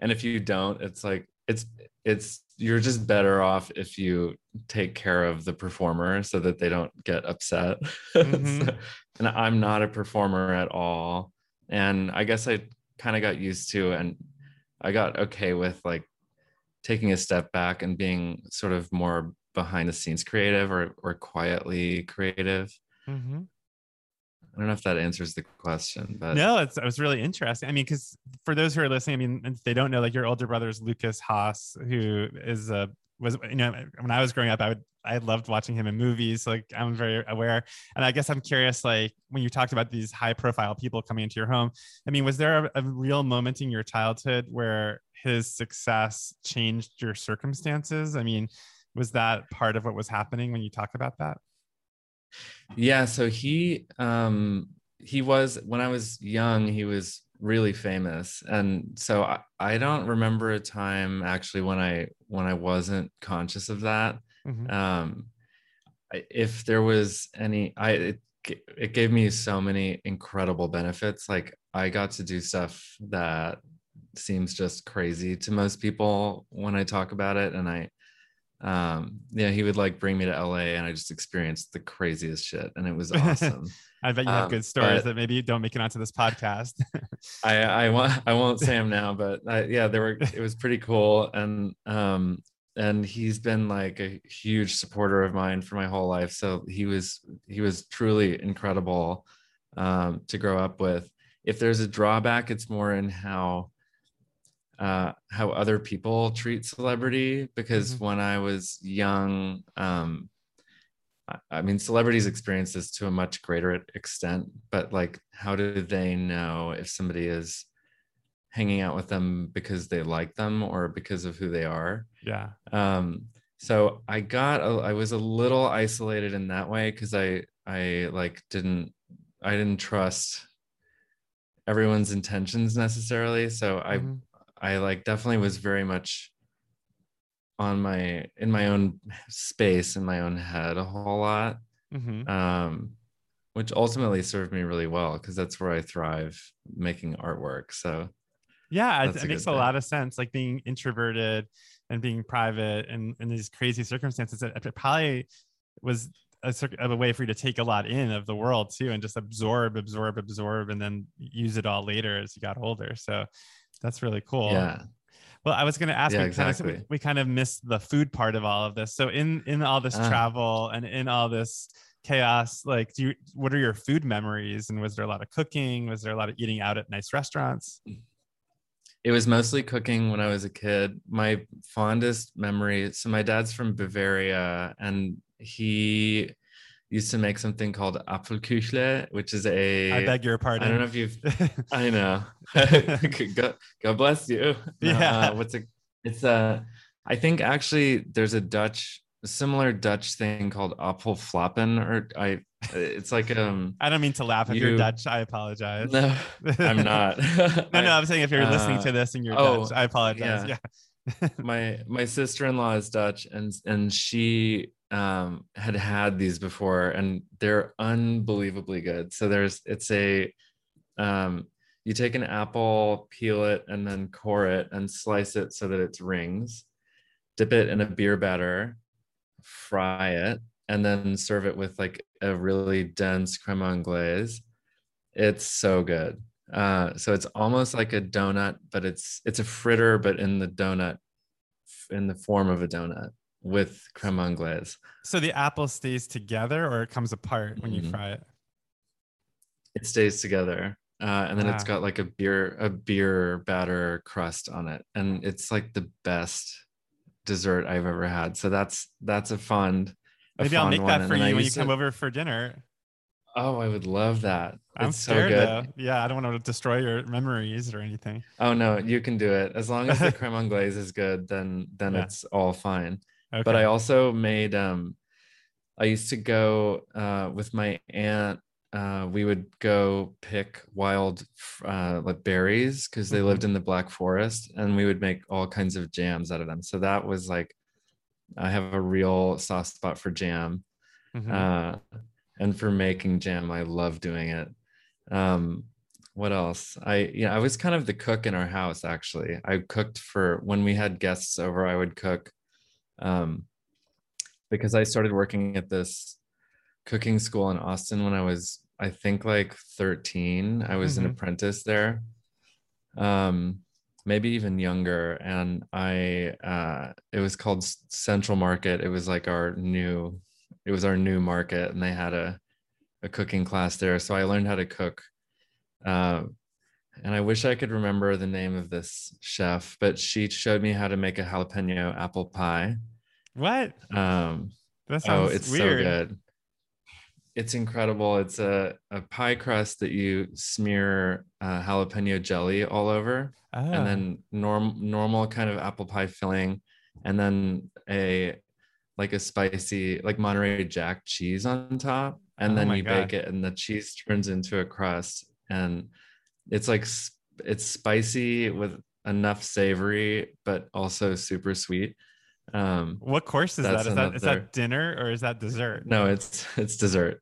and if you don't, it's like it's it's you're just better off if you take care of the performer so that they don't get upset. Mm-hmm. so, and I'm not a performer at all. And I guess I kind of got used to and I got okay with like taking a step back and being sort of more behind the scenes creative or or quietly creative. Mm-hmm. I don't know if that answers the question, but no, it's it was really interesting. I mean, because for those who are listening, I mean, they don't know, like your older brother is Lukas Haas, who is a was you know when I was growing up, I would I loved watching him in movies. Like I'm very aware, and I guess I'm curious. Like when you talked about these high profile people coming into your home, I mean, was there a, a real moment in your childhood where his success changed your circumstances? I mean, was that part of what was happening when you talk about that? Yeah. So he um he was when I was young. He was really famous. And so I, I don't remember a time actually when i when i wasn't conscious of that. Mm-hmm. um if there was any i it, it gave me so many incredible benefits. Like i got to do stuff that seems just crazy to most people when i talk about it. And i um yeah he would like bring me to la and i just experienced the craziest shit and it was awesome. I bet you have um, good stories that maybe you don't make it onto this podcast. I i won't i won't say them now but I, yeah there were it was pretty cool and um and he's been like a huge supporter of mine for my whole life so he was he was truly incredible um to grow up with. If there's a drawback it's more in how uh, how other people treat celebrity because mm-hmm. when I was young, um, I mean, celebrities experience this to a much greater extent, but like, how do they know if somebody is hanging out with them because they like them or because of who they are? Yeah. Um, so I got, a, I was a little isolated in that way because I, I like didn't, I didn't trust everyone's intentions necessarily. So I, mm-hmm. I like definitely was very much on my in my own space in my own head a whole lot. Mm-hmm. Um, which ultimately served me really well because that's where I thrive making artwork. So yeah, it, it makes a lot of sense. Like being introverted and being private and in these crazy circumstances, it, it probably was a, a way for you to take a lot in of the world too and just absorb, absorb, absorb, and then use it all later as you got older. So that's really cool. Yeah. Well, I was going to ask. Yeah, we exactly. Kind of, we kind of missed the food part of all of this. So in in all this uh, travel and in all this chaos, like, do you what are your food memories? And was there a lot of cooking? Was there a lot of eating out at nice restaurants? It was mostly cooking when I was a kid. My fondest memory. So my dad's from Bavaria, and he used to make something called Apfelküchle, which is a. I beg your pardon. I don't know if you've. I know. God, God bless you. Yeah. Uh, what's a? It's a. I think actually there's a Dutch, a similar Dutch thing called Apfelflappen, or I. It's like um. I don't mean to laugh if you, are Dutch. I apologize. No, I'm not. no, no. I'm saying if you're uh, listening to this and you're oh, Dutch, I apologize. Yeah. yeah. my my sister-in-law is Dutch, and and she um, had had these before, and they're unbelievably good. So there's it's a um, you take an apple, peel it, and then core it and slice it so that it's rings. Dip it in a beer batter, fry it, and then serve it with like a really dense creme anglaise. It's so good. Uh, so it's almost like a donut, but it's it's a fritter, but in the donut, in the form of a donut with creme anglaise. So the apple stays together or it comes apart when mm-hmm. you fry it? It stays together. Uh, and then it's got like a beer a beer batter crust on it and it's like the best dessert i've ever had so that's that's a fun a maybe i'll make that for you when you come to... over for dinner oh i would love that i'm it's scared so good though. yeah i don't want to destroy your memories or anything oh no you can do it as long as the creme anglaise is good then then yeah. it's all fine Okay. But I also made um I used to go uh with my aunt uh we would go pick wild uh like berries because they mm-hmm. lived in the black forest and we would make all kinds of jams out of them. So that was like I have a real soft spot for jam. Mm-hmm. Uh and for making jam, I love doing it. Um what else i yeah i was kind of the cook in our house actually i cooked for when we had guests over i would cook um, because I started working at this cooking school in Austin when I was, I think, like 13. I was mm-hmm. an apprentice there, um, maybe even younger. And I, uh, it was called Central Market. It was like our new, it was our new market, and they had a a cooking class there, so I learned how to cook. Uh, and I wish I could remember the name of this chef, but she showed me how to make a jalapeno apple pie. What? Um, That oh, it's weird. so good. It's incredible. It's a, a pie crust that you smear uh, jalapeno jelly all over, Oh. and then norm normal kind of apple pie filling, and then a like a spicy like Monterey Jack cheese on top, and Oh then you God. bake it, and the cheese turns into a crust, and it's like it's spicy with enough savory, but also super sweet. Um, what course is that's Is that is that dinner or is that dessert? no, it's it's dessert.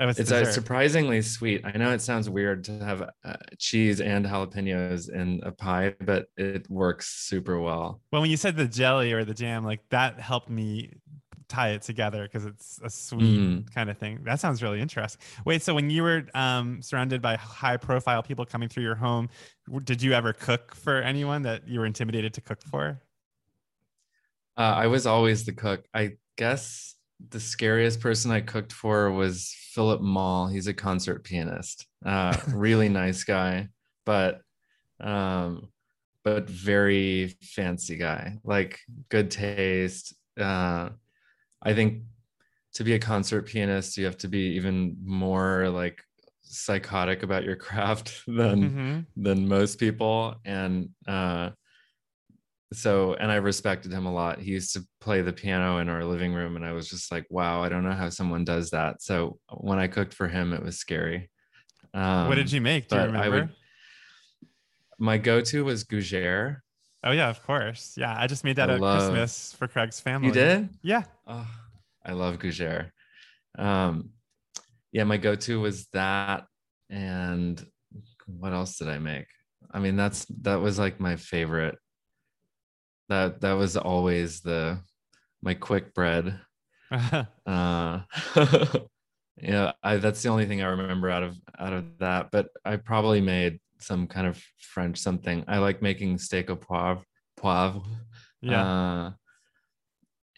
Oh, it's, It's uh, dessert. surprisingly sweet. I know it sounds weird to have uh, cheese and jalapenos in a pie, but it works super well. well, when you said the jelly or the jam, like that helped me tie it together because it's a sweet Mm. kind of thing. That sounds really interesting. Wait, so when you were um, surrounded by high profile people coming through your home, did you ever cook for anyone that you were intimidated to cook for? Uh, I was always the cook. I guess the scariest person I cooked for was Philip Mall. He's a concert pianist. Uh, really nice guy, but um, but very fancy guy. Like good taste. Uh, I think to be a concert pianist, you have to be even more like psychotic about your craft than Mhm. than most people and uh so and i respected him a lot he used to play the piano in our living room and i was just like wow i don't know how someone does that so when i cooked for him it was scary um, what did you make? Do you remember? would- my go-to was gougere Oh yeah, of course. Yeah, I just made that I at love- Christmas for Craig's family. you did Yeah. oh, i love gougere um yeah my go-to was that and what else did i make i mean that's that was like my favorite that that was always the my quick bread uh yeah i that's the only thing i remember out of out of that but i probably made some kind of french something i like making steak au poivre poivre yeah. uh,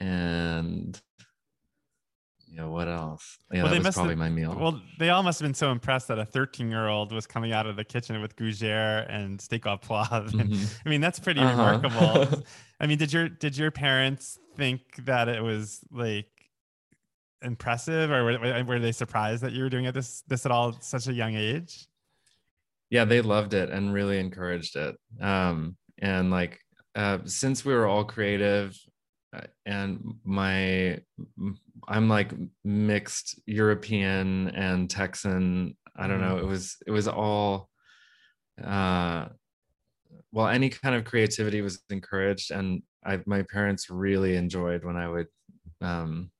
and yeah, what else? Yeah, Well, they that was must have- probably my meal. Well, they all must have been so impressed that a 13 year old was coming out of the kitchen with gougere and steak au poivre. And, Mhm. I mean, that's pretty Uh-huh. remarkable. I mean, did your did your parents think that it was like impressive, or were, were they surprised that you were doing it this this at all at such a young age? Yeah, they loved it and really encouraged it. Um, and like uh, since we were all creative, uh, and my I'm like mixed European and Texan. I don't know. It was it was all. Uh, well, any kind of creativity was encouraged, and I my parents really enjoyed when I would um,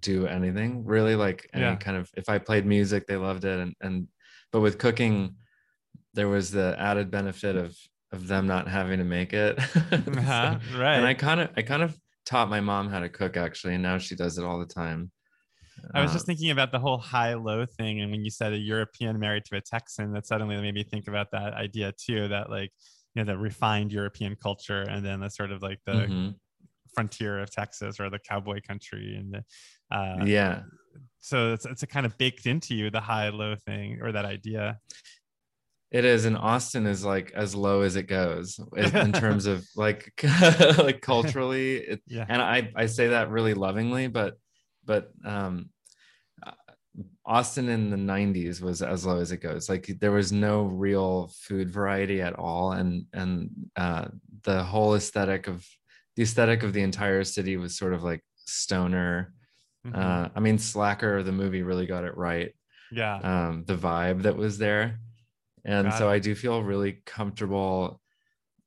do anything. Really, like any Yeah. kind of if I played music, they loved it, and and but with cooking, there was the added benefit of of them not having to make it. Uh-huh, So- right. and I kind of I kind of taught my mom how to cook actually, and now she does it all the time. I was Uh, just thinking about the whole high low thing. And when you said a European married to a Texan, that suddenly made me think about that idea too that, like, you know, the refined European culture and then the sort of like the mhm. frontier of Texas or the cowboy country. And the, uh, yeah, so it's, it's a kind of baked into you, the high low thing or that idea. It is. And Austin is like as low as it goes in, terms of like like culturally. It, Yeah. and I I say that really lovingly, but but um Austin in the 90s was as low as it goes. Like there was no real food variety at all and and uh the whole aesthetic of the aesthetic of the entire city was sort of like stoner. Mhm. Uh I mean Slacker the movie really got it right. yeah. Um the vibe that was there. And Got so it. I do feel really comfortable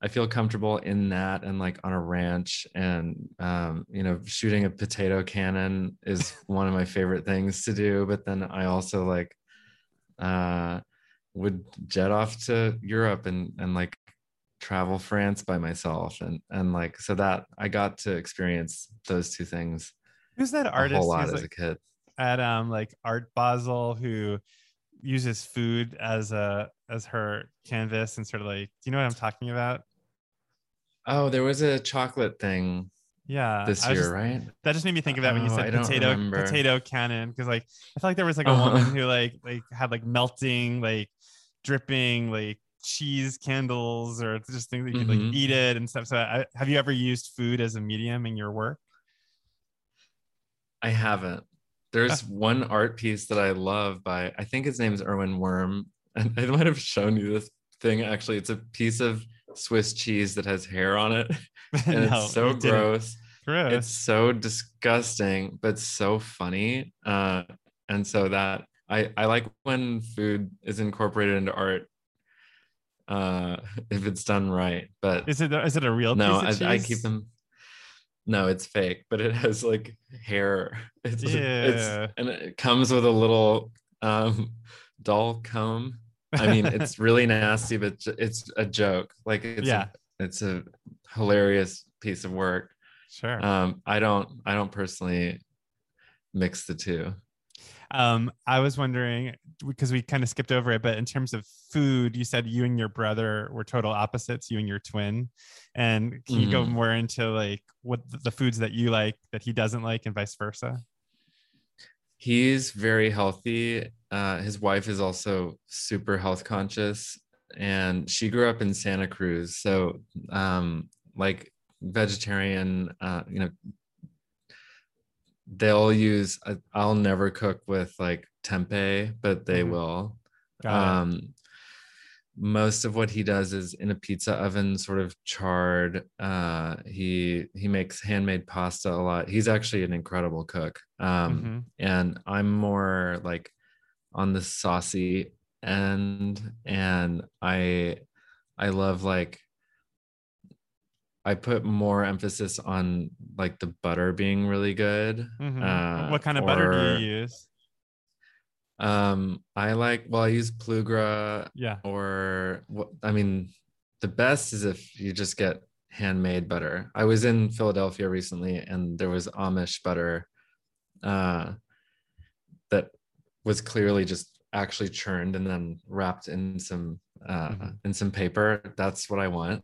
I feel comfortable in that and like on a ranch and um, you know shooting a potato cannon is one of my favorite things to do. But then I also like uh, would jet off to Europe and and like travel France by myself and and like so that I got to experience those two things Who's that a artist whole lot as a kid. at um like Art Basel who uses food as a as her canvas and sort of like do you know what I'm talking about? Oh, there was a chocolate thing. Yeah, this year, just, right? That just made me think of that when you oh, said potato potato cannon because like I feel like there was like a uh-huh. woman who like like had like melting like dripping like cheese candles or just things that you mm-hmm. could like mm-hmm. eat it and stuff. So I, have you ever used food as a medium in your work? I haven't. There's one art piece that I love by I think his name is Erwin Wurm, and I might have shown you this thing. Actually, it's a piece of Swiss cheese that has hair on it, and no, it's so gross. gross. It's so disgusting, but so funny. Uh, and so that I I like when food is incorporated into art uh if it's done right but is it is it a real no I, I, keep them no it's fake but it has like hair. It's, yeah. it's and it comes with a little um doll comb. I mean it's really nasty but it's a joke. Like it's yeah. a, it's a hilarious piece of work. Sure. Um i don't i don't personally mix the two um, I was wondering because we kind of skipped over it, but in terms of food, you said you and your brother were total opposites, you and your twin. And can you mm-hmm. go more into like what the foods that you like that he doesn't like and vice versa? He's very healthy. Uh, his wife is also super health conscious and she grew up in Santa Cruz. So, um, like vegetarian, uh, you know, they'll use i'll never cook with like tempeh but they mm-hmm. will. Um most of what he does is in a pizza oven sort of charred. Uh he he makes handmade pasta a lot. He's actually an incredible cook. Um mm-hmm. and i'm more like on the saucy end and i i love like I put more emphasis on like the butter being really good. Mm-hmm. Uh, what kind of or, butter do you use? Um, I like well, I use Plugra. Yeah. Or what? I mean, the best is if you just get handmade butter. I was in Philadelphia recently, and there was Amish butter, uh, that was clearly just actually churned and then wrapped in some uh mm-hmm. in some paper. That's what I want.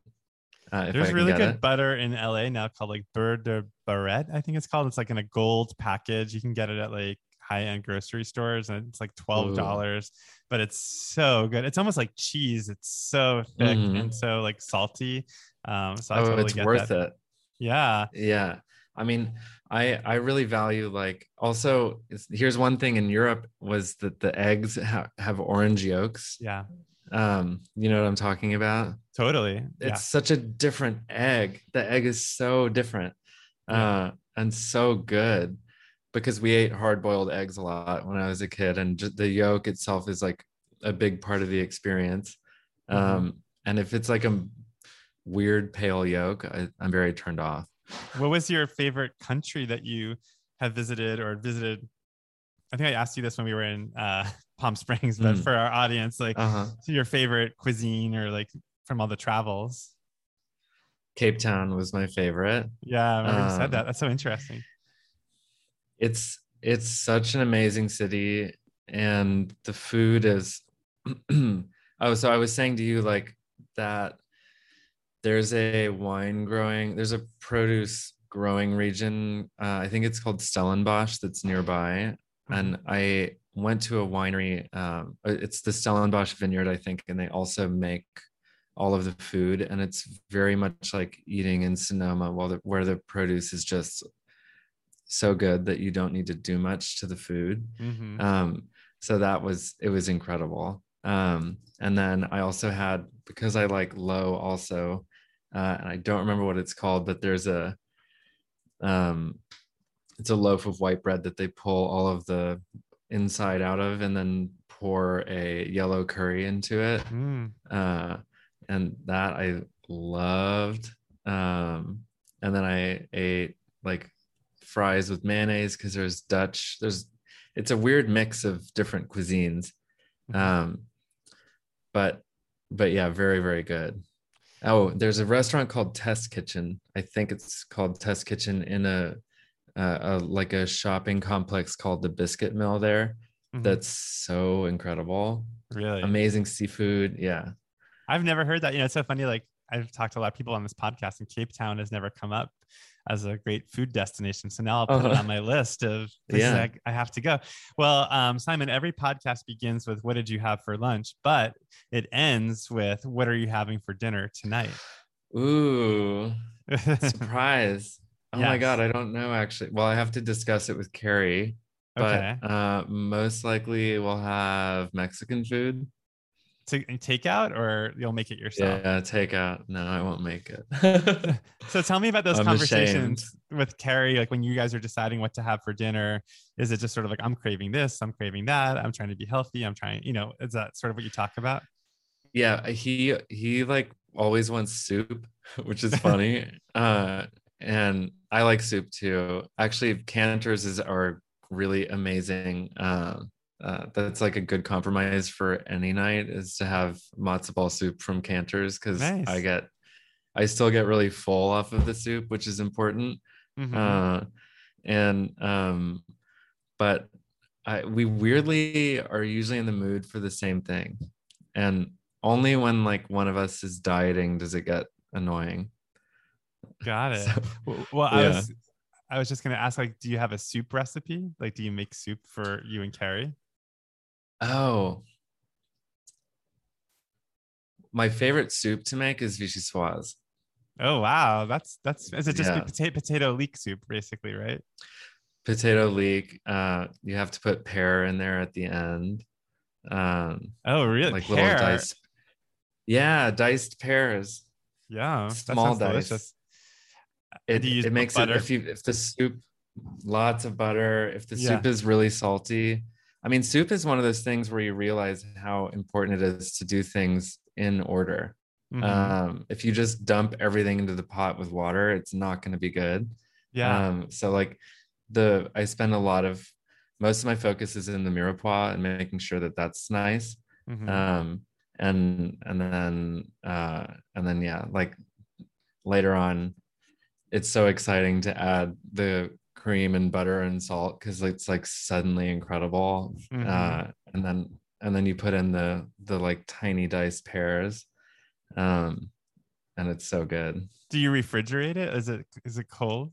Uh, There's really good it. butter in LA now called like Beurre de Baratte, I think it's called. It's like in a gold package. You can get it at like high end grocery stores and it's like $12, Ooh. but it's so good. It's almost like cheese. It's so thick mm-hmm. and so like salty. Um, so I oh, totally it's worth that. it. Yeah. Yeah. I mean, I I really value like also here's one thing in Europe was that the eggs ha- have orange yolks. Yeah. Um, you know what I'm talking about? Totally. It's yeah. such a different egg. The egg is so different yeah. uh, and so good because we ate hard boiled eggs a lot when I was a kid, and just the yolk itself is like a big part of the experience. Mm-hmm. Um, and if it's like a weird pale yolk, I, I'm very turned off. What was your favorite country that you have visited or visited? I think I asked you this when we were in uh, Palm Springs, but mm. for our audience, like uh-huh. your favorite cuisine or like from all the travels. Cape Town was my favorite. Yeah, I remember um, you said that. Um, That's so interesting. It's it's such an amazing city, and the food is. oh, so I was saying to you like that. There's a wine growing. There's a produce growing region. Uh, I think it's called Stellenbosch that's nearby, mm-hmm. and I went to a winery. Um, uh, it's the Stellenbosch Vineyard, I think, and they also make all of the food, and it's very much like eating in Sonoma, while the, where the produce is just so good that you don't need to do much to the food. Mm-hmm. Um, so that was it was incredible. Um, and then I also had because I like low also, uh, and I don't remember what it's called, but there's a um, it's a loaf of white bread that they pull all of the inside out of and then pour a yellow curry into it. Mm. Uh, and that I loved. Um, and then I ate like fries with mayonnaise because there's Dutch. There's it's a weird mix of different cuisines. Mm-hmm. Um, but but yeah, very very good. Oh, there's a restaurant called Test Kitchen. I think it's called Test Kitchen in a uh, a, like a shopping complex called the Biscuit Mill there. Mm-hmm. That's so incredible. Really amazing seafood. Yeah. I've never heard that. You know, it's so funny. Like I've talked to a lot of people on this podcast, and Cape Town has never come up as a great food destination. So now I'll put uh-huh. it on my list of places yeah. I, I, have to go. Well, um, Simon, every podcast begins with "What did you have for lunch?" but it ends with "What are you having for dinner tonight?" Ooh, surprise! Oh yes. my god, I don't know actually. Well, I have to discuss it with Carrie. But okay. uh, most likely we'll have Mexican food to take out or you'll make it yourself? Yeah, take out. No, I won't make it. so tell me about those I'm conversations ashamed. with Carrie, like when you guys are deciding what to have for dinner. Is it just sort of like I'm craving this, I'm craving that, I'm trying to be healthy, I'm trying, you know, is that sort of what you talk about? Yeah, he he like always wants soup, which is funny. uh and I like soup too. Actually, Canter's is are really amazing. Uh, uh, that's like a good compromise for any night is to have matzo ball soup from Canter's because nice. I get, I still get really full off of the soup, which is important. Mm-hmm. Uh, and um, but I, we weirdly are usually in the mood for the same thing, and only when like one of us is dieting does it get annoying. Got it. So, well, I was I was just gonna ask, like, do you have a soup recipe? Like, do you make soup for you and Carrie? Oh, my favorite soup to make is vichyssoise. Oh wow, that's that's is it just yeah. potato potato leek soup basically, right? Potato leek. Uh, you have to put pear in there at the end. Um, oh really? Like pear. little diced. Yeah, diced pears. Yeah, small dice. Delicious. It, it makes it if you if the soup lots of butter if the yeah. soup is really salty I mean, soup is one of those things where you realize how important it is to do things in order. Mm-hmm. Um, if you just dump everything into the pot with water, it's not going to be good. Yeah. Um, so like the I spend a lot of most of my focus is in the mirepoix and making sure that that's nice. Mm-hmm. Um, and and then uh, and then yeah, like later on, it's so exciting to add the cream and butter and salt because it's like suddenly incredible. Mm-hmm. Uh, and then and then you put in the the like tiny diced pears, um, and it's so good. Do you refrigerate it? Is it is it cold?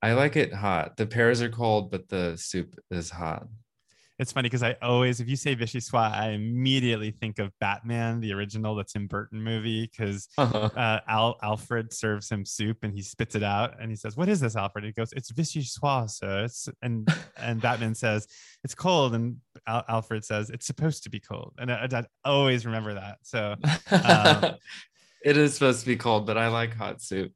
I like it hot. The pears are cold, but the soup is hot it's funny because I always, if you say Vichyssoise, I immediately think of Batman, the original, the Tim Burton movie, because uh-huh. uh, Al- Alfred serves him soup and he spits it out and he says, "What is this, Alfred?" He goes, "It's Vichyssoise, sir." It's and and Batman says, "It's cold," and Al- Alfred says, "It's supposed to be cold," and I, I always remember that. So. Um, it is supposed to be cold, but I like hot soup.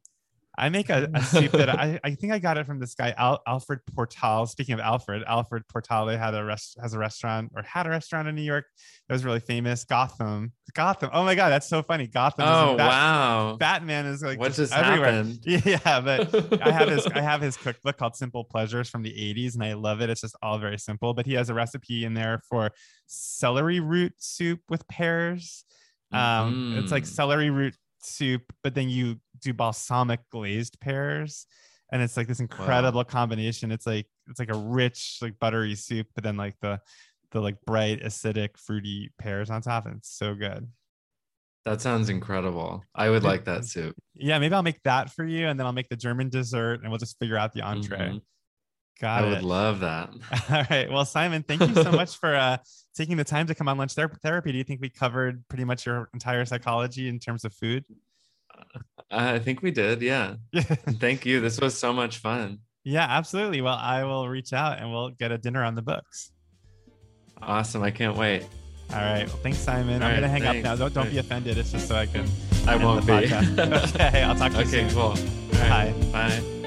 I make a, a soup that I, I think I got it from this guy Al, Alfred Portale. Speaking of Alfred, Alfred Portale had a rest has a restaurant or had a restaurant in New York that was really famous. Gotham, Gotham. Oh my god, that's so funny. Gotham. Oh Bat- wow. Batman is like what just, everywhere. Happened? Yeah, but I have his I have his cookbook called Simple Pleasures from the 80s, and I love it. It's just all very simple. But he has a recipe in there for celery root soup with pears. Um, mm. It's like mm. celery root soup, but then you do balsamic glazed pears, and it's like this incredible wow. combination. It's like it's like a rich, like buttery soup, but then like the the like bright, acidic, fruity pears on top, and it's so good. That sounds incredible. I would like that soup. Yeah, maybe I'll make that for you, and then I'll make the German dessert, and we'll just figure out the entree. Mm-hmm. Got I it. would love that. All right. Well, Simon, thank you so much for uh, taking the time to come on lunch therapy. Do you think we covered pretty much your entire psychology in terms of food? I think we did. Yeah. thank you. This was so much fun. Yeah, absolutely. Well, I will reach out and we'll get a dinner on the books. Awesome. I can't wait. All right. Well, thanks, Simon. All I'm right, going to hang thanks. up now. Don't, don't be offended. It's just so I can. I won't be. okay. I'll talk to you okay, soon. cool. Bye. Bye.